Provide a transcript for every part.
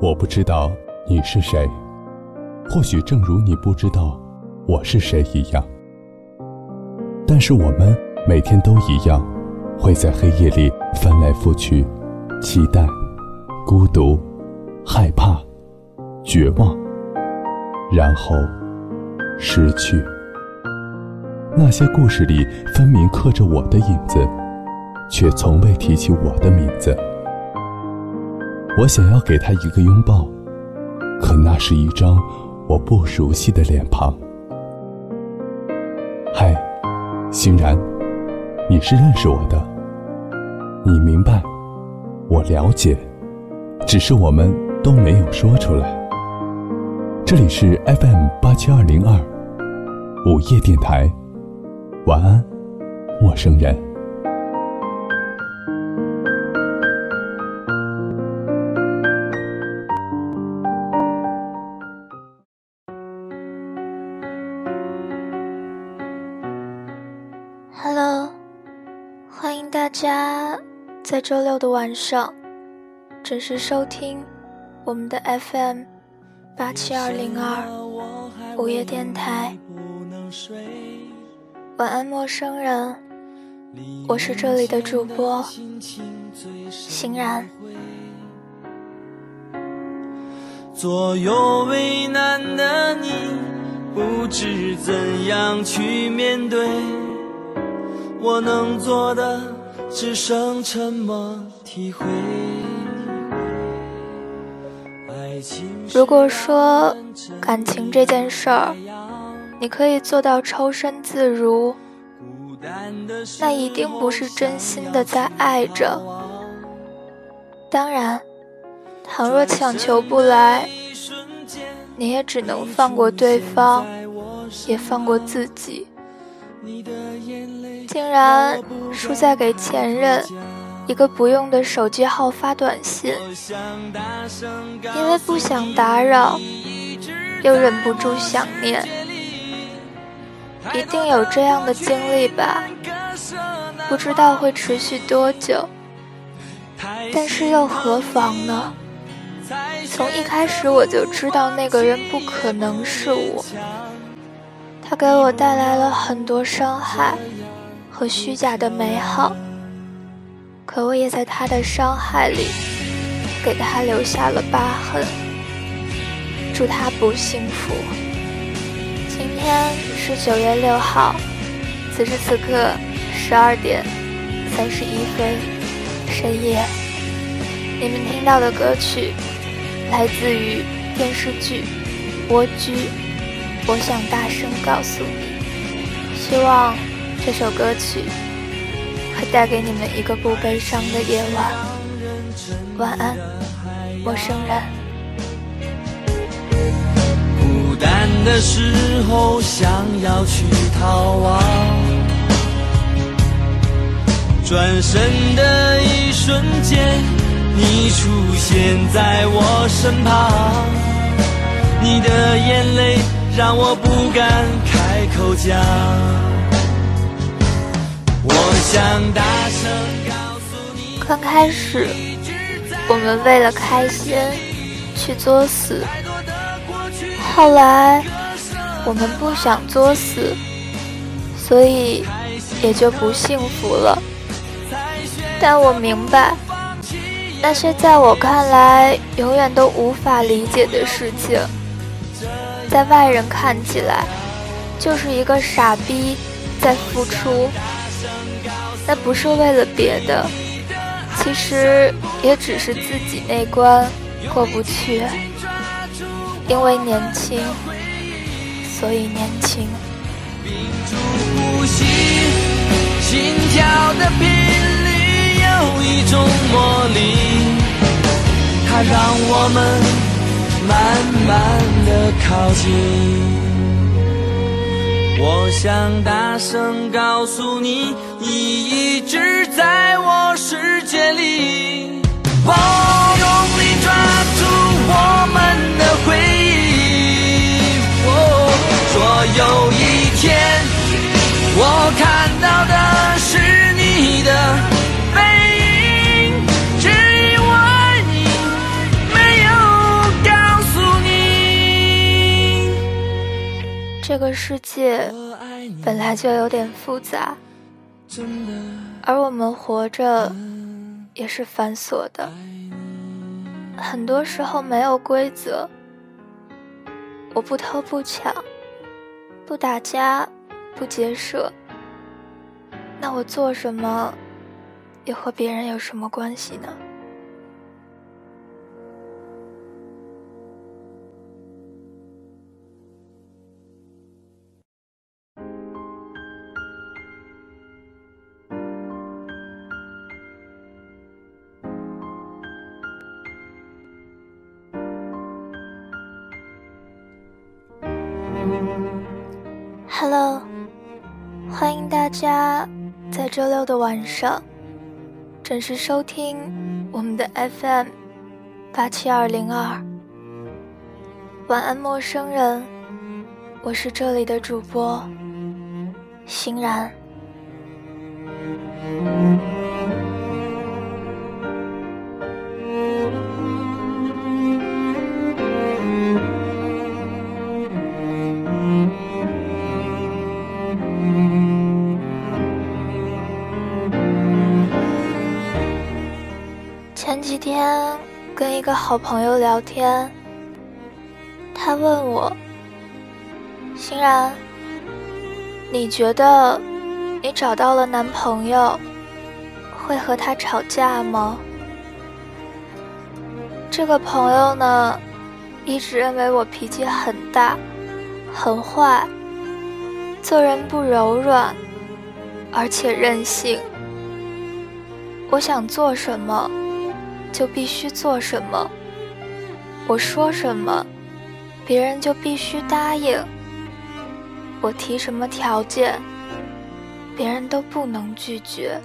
我不知道你是谁，或许正如你不知道我是谁一样。但是我们每天都一样，会在黑夜里翻来覆去，期待、孤独、害怕、绝望，然后失去。那些故事里分明刻着我的影子，却从未提起我的名字。我想要给他一个拥抱，可那是一张我不熟悉的脸庞。嗨，欣然，你是认识我的，你明白，我了解，只是我们都没有说出来。这里是 FM 八七二零二午夜电台。晚安，陌生人。周六的晚上准时收听我们的 FM 八七二零二午夜电台。晚安，陌生人。我是这里的主播欣然。左右为难的你，不知怎样去面对。我能做的只剩沉默体会。如果说感情这件事儿。你可以做到抽身自如，那一定不是真心的在爱着。当然，倘若强求不来，你也只能放过对方，也放过自己。竟然输在给前任一个不用的手机号发短信，因为不想打扰，又忍不住想念。一定有这样的经历吧，不知道会持续多久，但是又何妨呢？从一开始我就知道那个人不可能是我，他给我带来了很多伤害和虚假的美好，可我也在他的伤害里给他留下了疤痕，祝他不幸福。今天是九月六号，此时此刻十二点三十一分，深夜。你们听到的歌曲来自于电视剧《蜗居》，我想大声告诉你，希望这首歌曲会带给你们一个不悲伤的夜晚。晚安，陌生人。孤单的时候想要去逃亡，转身的一瞬间，你出现在我身旁，你的眼泪让我不敢开口讲。我想大声告诉你，刚开始，我们为了开心去作死。后来，我们不想作死，所以也就不幸福了。但我明白，那些在我看来永远都无法理解的事情，在外人看起来就是一个傻逼在付出。那不是为了别的，其实也只是自己那关过不去。因为年轻，所以年轻。屏住呼吸，心跳的频率有一种魔力，它让我们慢慢的靠近。我想大声告诉你，你一直在我世界里。个世界本来就有点复杂，而我们活着也是繁琐的，很多时候没有规则。我不偷不抢，不打架，不结社，那我做什么，又和别人有什么关系呢家在周六的晚上准时收听我们的 FM 八七二零二。晚安，陌生人，我是这里的主播欣然。朋友聊天，他问我：“欣然，你觉得你找到了男朋友，会和他吵架吗？”这个朋友呢，一直认为我脾气很大，很坏，做人不柔软，而且任性。我想做什么。就必须做什么，我说什么，别人就必须答应。我提什么条件，别人都不能拒绝。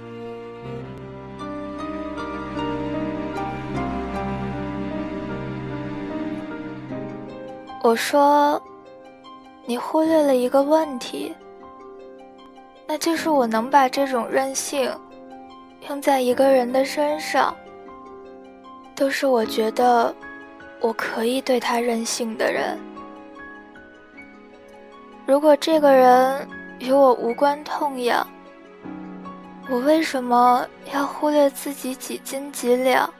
我说，你忽略了一个问题，那就是我能把这种任性用在一个人的身上。都是我觉得我可以对他任性的人。如果这个人与我无关痛痒，我为什么要忽略自己几斤几两，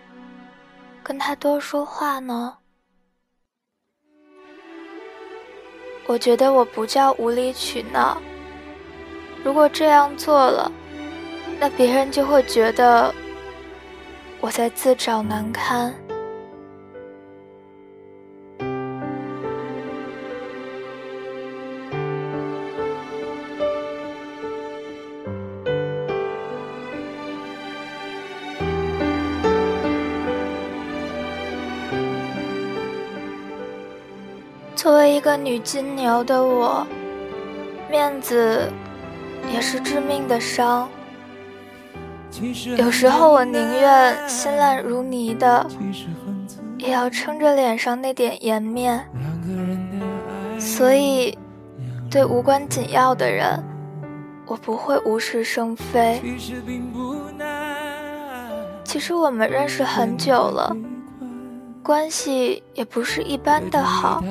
跟他多说话呢？我觉得我不叫无理取闹。如果这样做了，那别人就会觉得。我在自找难堪。个女金牛的我，面子也是致命的伤。有时候我宁愿心烂如泥的，也要撑着脸上那点颜面。所以，对无关紧要的人，我不会无事生非。其实我们认识很久了，关系也不是一般的好。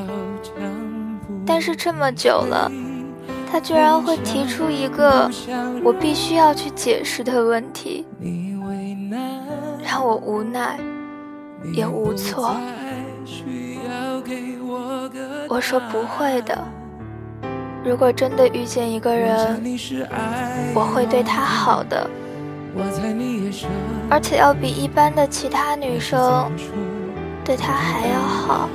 但是这么久了。他居然会提出一个我必须要去解释的问题，让我无奈也无措。我说不会的，如果真的遇见一个人，我会对他好的，而且要比一般的其他女生对他还要好。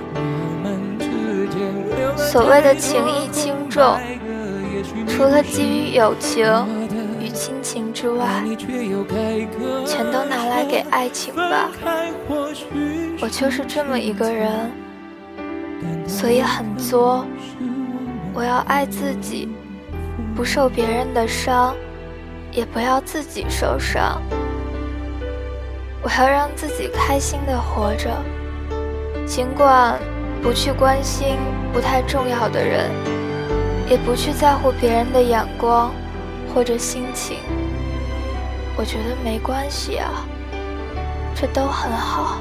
所谓的情义轻重。除了基于友情与亲情之外，全都拿来给爱情吧。我就是这么一个人，所以很作。我要爱自己，不受别人的伤，也不要自己受伤。我要让自己开心的活着，尽管不去关心不太重要的人。也不去在乎别人的眼光或者心情，我觉得没关系啊，这都很好。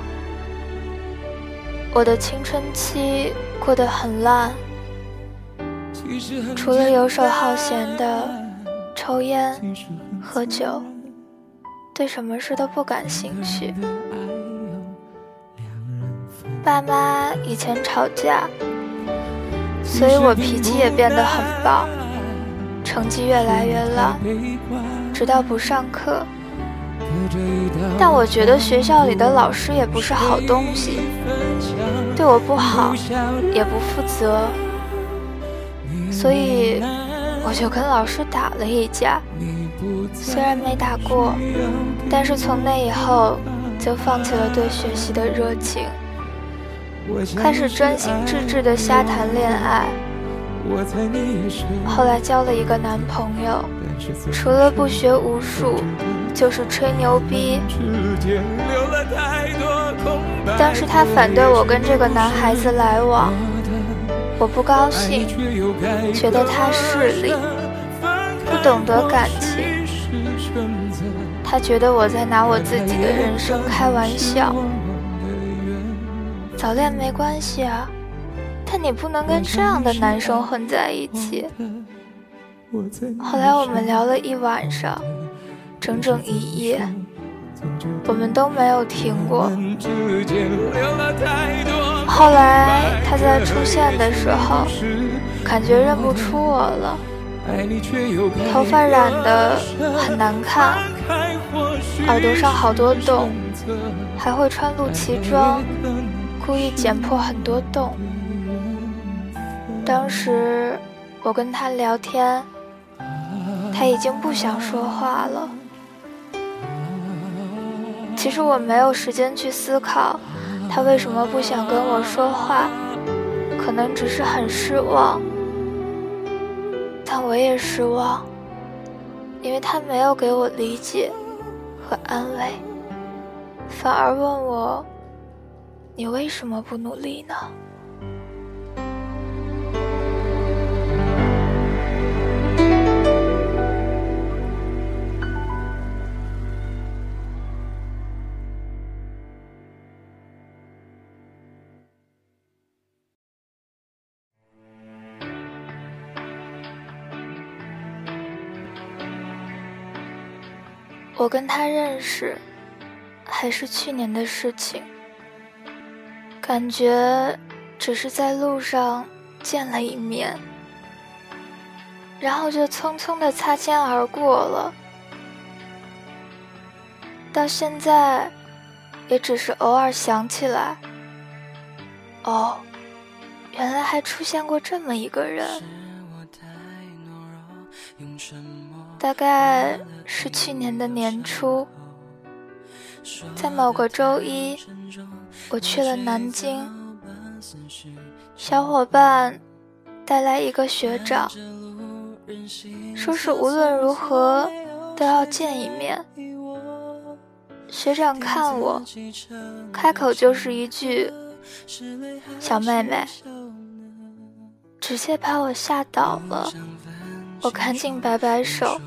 我的青春期过得很烂，除了游手好闲的抽烟、喝酒，对什么事都不感兴趣。爸妈以前吵架，所以我脾气也变得很暴，成绩越来越烂，直到不上课。但我觉得学校里的老师也不是好东西，对我不好，也不负责，所以我就跟老师打了一架。虽然没打过，但是从那以后就放弃了对学习的热情，开始专心致志的瞎谈恋爱。后来交了一个男朋友，除了不学无术。就是吹牛逼。当时他反对我跟这个男孩子来往，我不高兴，觉得他势利，不懂得感情。他觉得我在拿我自己的人生开玩笑。早恋没关系啊，但你不能跟这样的男生混在一起。后来我们聊了一晚上。整整一夜，我们都没有停过。后来他在出现的时候，感觉认不出我了，头发染得很难看，耳朵上好多洞，还会穿露脐装，故意剪破很多洞。当时我跟他聊天，他已经不想说话了。其实我没有时间去思考，他为什么不想跟我说话，可能只是很失望。但我也失望，因为他没有给我理解和安慰，反而问我：“你为什么不努力呢？”我跟他认识，还是去年的事情。感觉只是在路上见了一面，然后就匆匆的擦肩而过了。到现在，也只是偶尔想起来，哦，原来还出现过这么一个人。大概是去年的年初，在某个周一，我去了南京，小伙伴带来一个学长，说是无论如何都要见一面。学长看我，开口就是一句“小妹妹”，直接把我吓倒了。我赶紧摆摆手，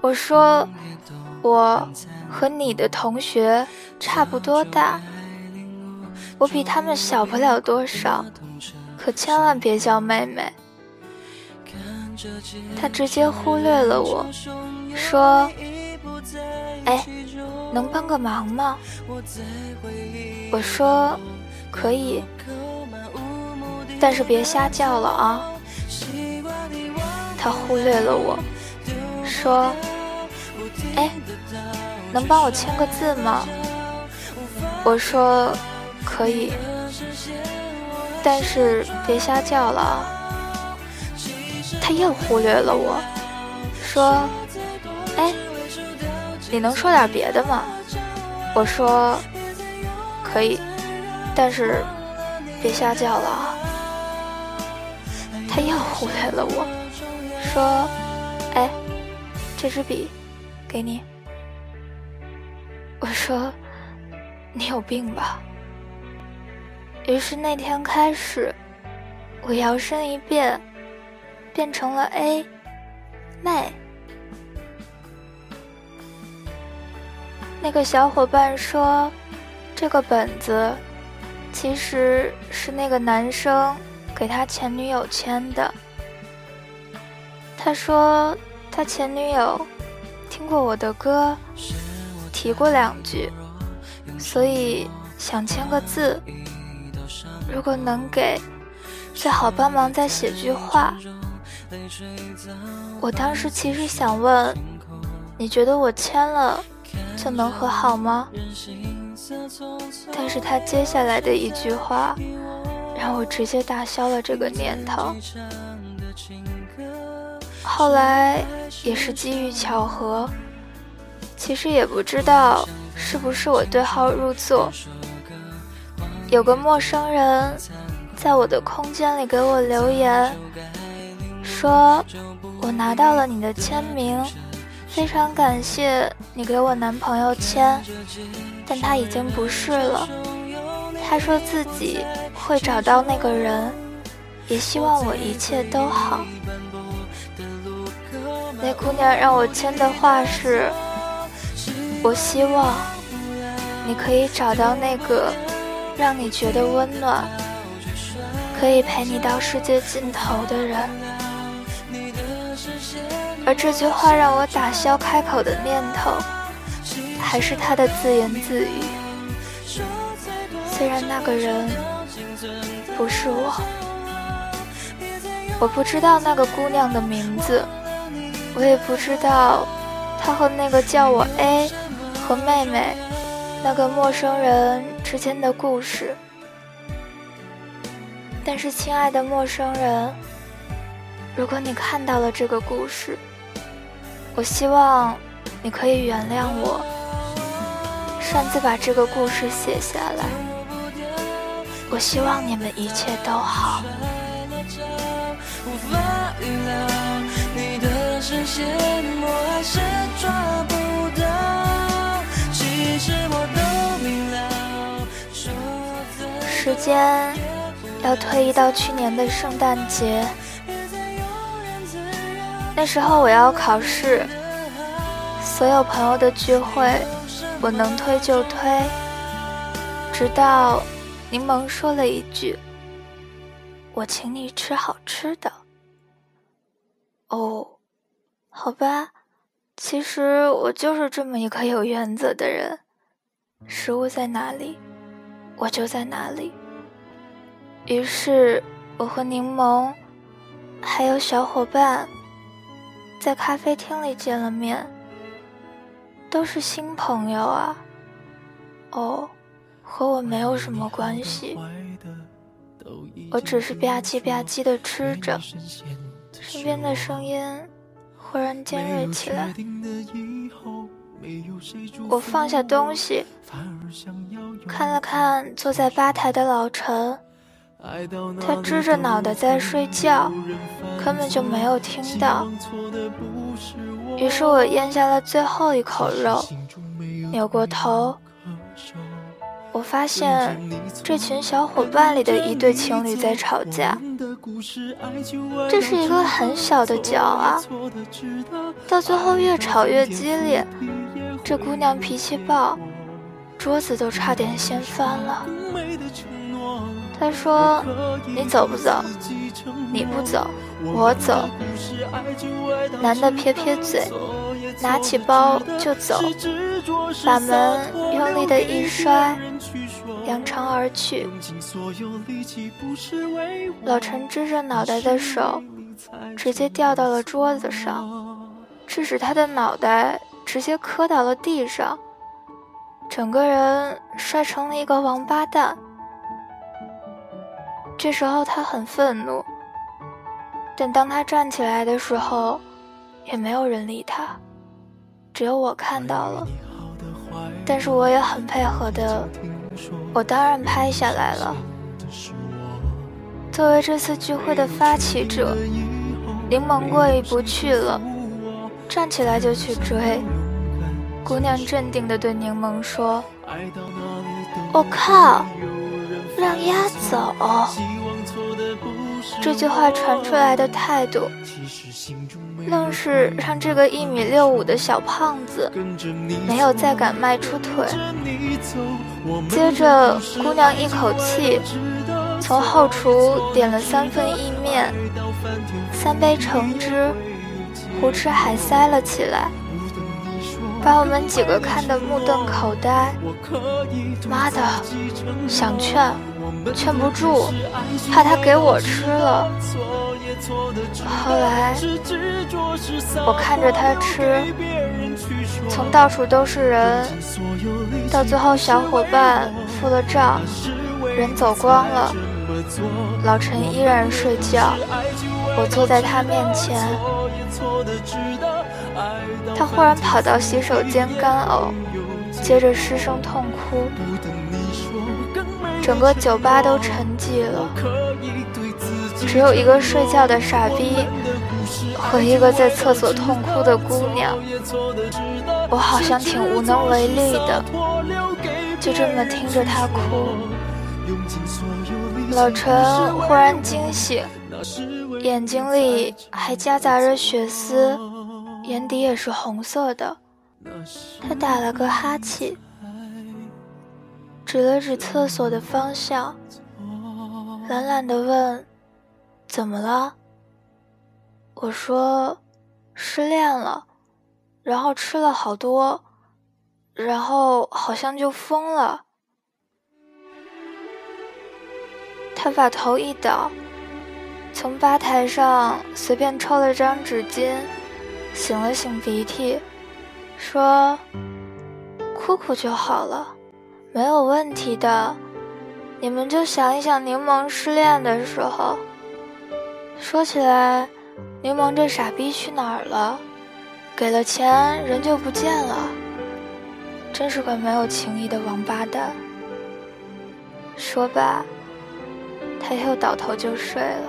我说：“我和你的同学差不多大，我比他们小不了多少，可千万别叫妹妹。”他直接忽略了我，说：“哎，能帮个忙吗？”我说：“可以，但是别瞎叫了啊。”他忽略了我，说：“哎，能帮我签个字吗？”我说：“可以，但是别瞎叫了。”他又忽略了我，说：“哎，你能说点别的吗？”我说：“可以，但是别瞎叫了。”他又忽略了我。说：“哎，这支笔，给你。”我说：“你有病吧？”于是那天开始，我摇身一变，变成了 A 妹。那个小伙伴说：“这个本子其实是那个男生给他前女友签的。”他说他前女友听过我的歌，提过两句，所以想签个字。如果能给，最好帮忙再写句话。我当时其实想问，你觉得我签了就能和好吗？但是他接下来的一句话，让我直接打消了这个念头。后来也是机遇巧合，其实也不知道是不是我对号入座，有个陌生人在我的空间里给我留言，说我拿到了你的签名，非常感谢你给我男朋友签，但他已经不是了。他说自己会找到那个人，也希望我一切都好。那姑娘让我签的话是：我希望你可以找到那个让你觉得温暖、可以陪你到世界尽头的人。而这句话让我打消开口的念头，还是他的自言自语。虽然那个人不是我，我不知道那个姑娘的名字。我也不知道，她和那个叫我 A 和妹妹那个陌生人之间的故事。但是，亲爱的陌生人，如果你看到了这个故事，我希望你可以原谅我，擅自把这个故事写下来。我希望你们一切都好。时间要推移到去年的圣诞节，那时候我要考试，所有朋友的聚会我能推就推，直到柠檬说了一句：“我请你吃好吃的。”哦。好吧，其实我就是这么一个有原则的人。食物在哪里，我就在哪里。于是，我和柠檬还有小伙伴在咖啡厅里见了面，都是新朋友啊。哦，和我没有什么关系，我只是吧唧吧唧的吃着，身边的声音。忽然尖锐起来，我放下东西，看了看坐在吧台的老陈，他支着脑袋在睡觉，根本就没有听到。于是我咽下了最后一口肉，扭过头。我发现这群小伙伴里的一对情侣在吵架，这是一个很小的角啊，到最后越吵越激烈，这姑娘脾气暴，桌子都差点掀翻了。他说：“你走不走？你不走，我走。”男的撇撇嘴，拿起包就走，把门用力的一摔。扬长而去，老陈支着脑袋的手直接掉到了桌子上，致使他的脑袋直接磕到了地上，整个人摔成了一个王八蛋。这时候他很愤怒，但当他站起来的时候，也没有人理他，只有我看到了，但是我也很配合的。我当然拍下来了。作为这次聚会的发起者，柠檬过意不去了，站起来就去追。姑娘镇定地对柠檬说：“我靠，让丫走！”这句话传出来的态度，愣是让这个一米六五的小胖子没有再敢迈出腿。接着，姑娘一口气从后厨点了三份意面、三杯橙汁、胡吃海塞了起来，把我们几个看得目瞪口呆。妈的，想劝，劝不住，怕他给我吃了。后来，我看着他吃，从到处都是人，到最后小伙伴付了账，人走光了，老陈依然睡觉。我坐在他面前，他忽然跑到洗手间干呕，接着失声痛哭，整个酒吧都沉寂了，只有一个睡觉的傻逼和一个在厕所痛哭的姑娘。我好像挺无能为力的，就这么听着他哭。老陈忽然惊醒。眼睛里还夹杂着血丝，眼底也是红色的。他打了个哈欠，指了指厕所的方向，懒懒地问：“怎么了？”我说：“失恋了，然后吃了好多，然后好像就疯了。”他把头一倒。从吧台上随便抽了张纸巾，擤了擤鼻涕，说：“哭哭就好了，没有问题的。你们就想一想柠檬失恋的时候。说起来，柠檬这傻逼去哪儿了？给了钱人就不见了，真是个没有情义的王八蛋。”说罢，他又倒头就睡了。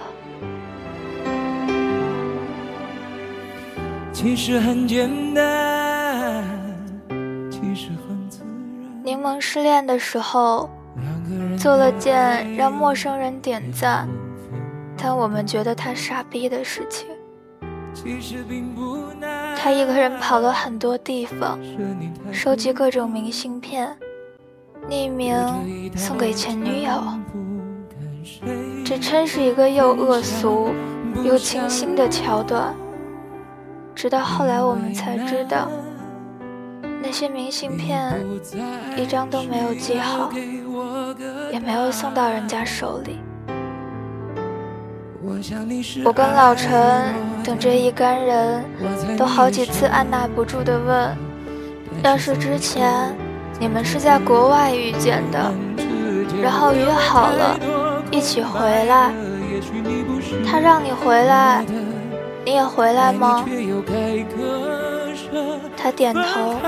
其实很简单，然。柠檬失恋的时候，做了件让陌生人点赞，但我们觉得他傻逼的事情。他一个人跑了很多地方，收集各种明信片，匿名送给前女友。这真是一个又恶俗又清新的桥段。直到后来，我们才知道，那些明信片一张都没有寄好，也没有送到人家手里。我跟老陈等这一干人都好几次按捺不住的问：要是之前你们是在国外遇见的，然后约好了一起回来，他让你回来。你也回来吗？他点头，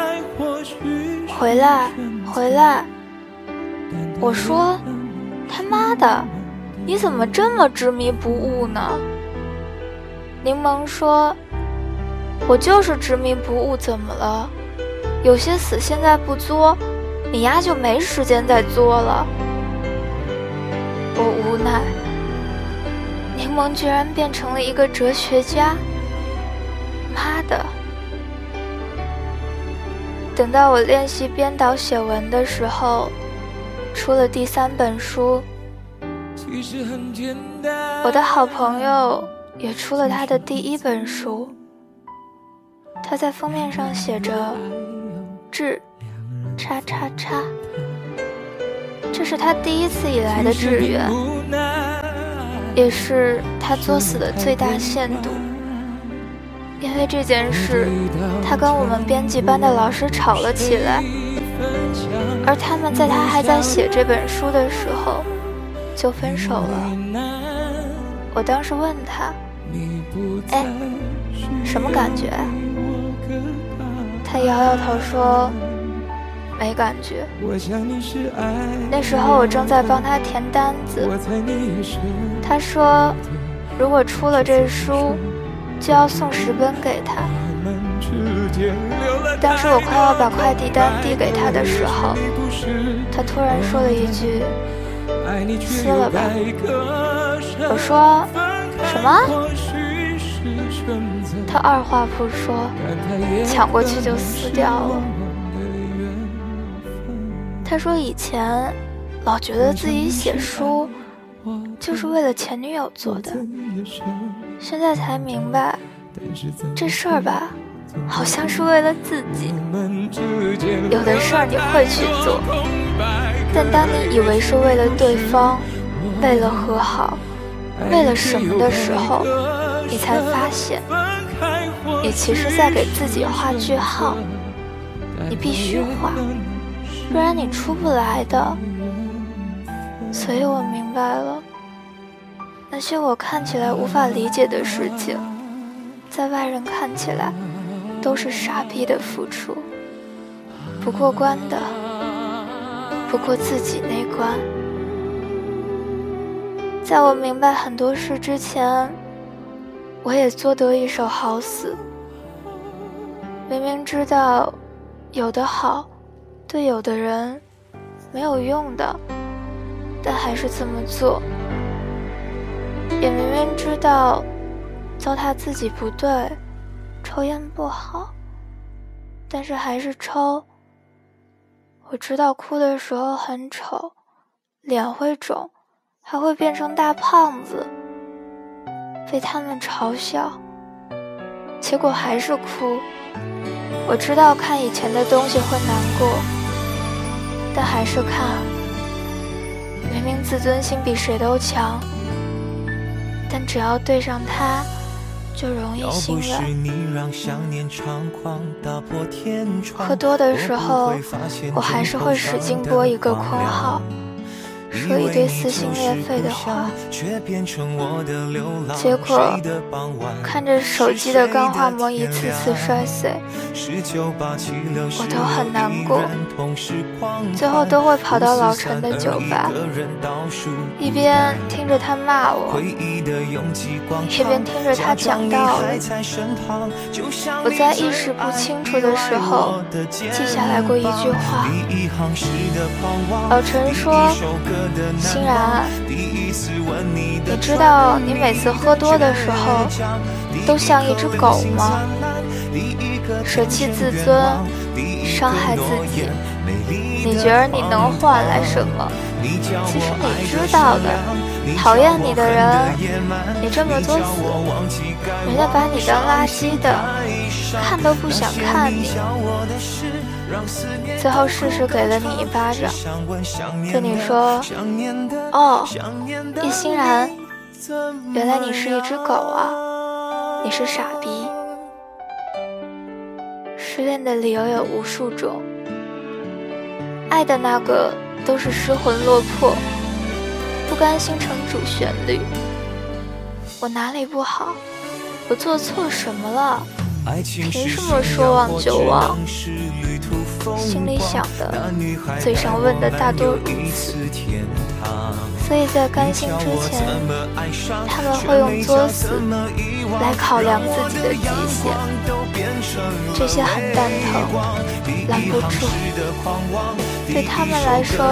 回来，回来。我说，他妈的，你怎么这么执迷不悟呢？柠檬说，我就是执迷不悟，怎么了？有些死现在不作，你丫就没时间再作了。我无奈。柠檬居然变成了一个哲学家，妈的！等到我练习编导写文的时候，出了第三本书，我的好朋友也出了他的第一本书。他在封面上写着“志，叉叉叉”，这是他第一次以来的志愿。也是他作死的最大限度，因为这件事，他跟我们编辑班的老师吵了起来，而他们在他还在写这本书的时候就分手了。我当时问他：“哎，什么感觉？”他摇摇头说。没感觉。那时候我正在帮他填单子，他说，如果出了这书，就要送十本给他。当时我快要把快递单递给他的时候，他突然说了一句：“撕了吧。”我说：“什么？”他二话不说，抢过去就撕掉了。他说：“以前老觉得自己写书就是为了前女友做的，现在才明白，这事儿吧，好像是为了自己。有的事儿你会去做，但当你以为是为了对方，为了和好，为了什么的时候，你才发现，你其实在给自己画句号。你必须画，不然你出不来的。所以我明白了，那些我看起来无法理解的事情，在外人看起来都是傻逼的付出，不过关的，不过自己那关。在我明白很多事之前，我也做得一手好死。明明知道有的好，对有的人没有用的。但还是这么做，也明明知道糟蹋自己不对，抽烟不好，但是还是抽。我知道哭的时候很丑，脸会肿，还会变成大胖子，被他们嘲笑，结果还是哭。我知道看以前的东西会难过，但还是看。明明自尊心比谁都强，但只要对上他，就容易心软。喝多的时候，我还是会使劲拨一个空号。说一堆撕心裂肺的话，结果看着手机的钢化膜一次次摔碎，我都很难过。最后都会跑到老陈的酒吧，一边听着他骂我，一边听着他讲道理。我在意识不清楚的时候记下来过一句话，老陈说。欣然，你知道你每次喝多的时候都像一只狗吗？舍弃自尊，伤害自己，你觉得你能换来什么？其实你知道的，讨厌你的人，你这么作死，人家把你当垃圾的，看都不想看你。最后，事实给了你一巴掌，对你说：“哦，叶欣然，原来你是一只狗啊！你是傻逼。”失恋的理由有无数种，爱的那个都是失魂落魄，不甘心成主旋律。我哪里不好？我做错什么了？凭什么说忘就忘？心里想的，嘴上问的大多如此。所以在甘心之前，他们会用作死来考量自己的极限。这些很蛋疼，拦不住。对他们来说，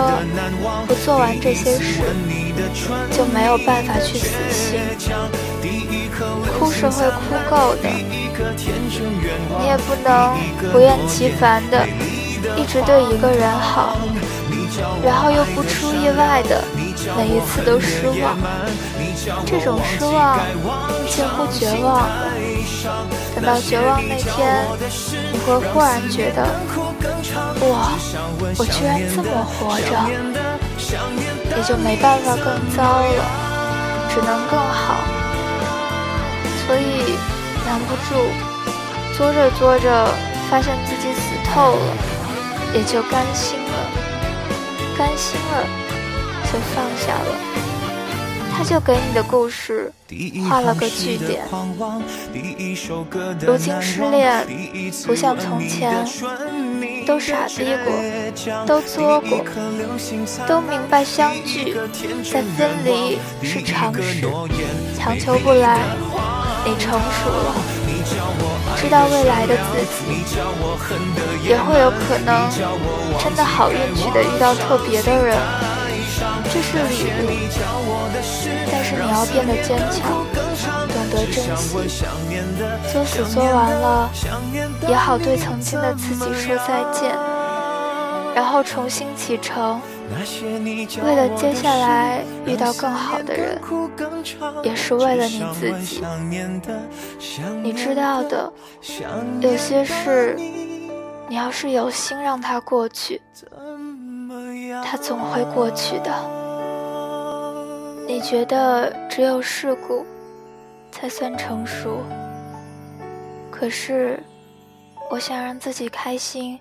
不做完这些事，就没有办法去死心。哭是会哭够的，你也不能不厌其烦的。一直对一个人好，然后又不出意外的每一次都失望，这种失望近乎绝望。等到绝望那天，你会忽然觉得，我我居然这么活着，也就没办法更糟了，只能更好。所以拦不住，作着作着，发现自己死透了。也就甘心了，甘心了，就放下了。他就给你的故事画了个句点。如今失恋不像从前，都傻逼过，都作过，都明白相聚再分离是常事，强求不来。你成熟了。知道未来的自己，也会有可能真的好运气的遇到特别的人，这是礼物。但是你要变得坚强，懂得珍惜。作死作完了，也好对曾经的自己说再见，然后重新启程，为了接下来遇到更好的人，也是为了你自己。你知道的，有些事，你要是有心让它过去，它总会过去的。你觉得只有世故才算成熟，可是，我想让自己开心。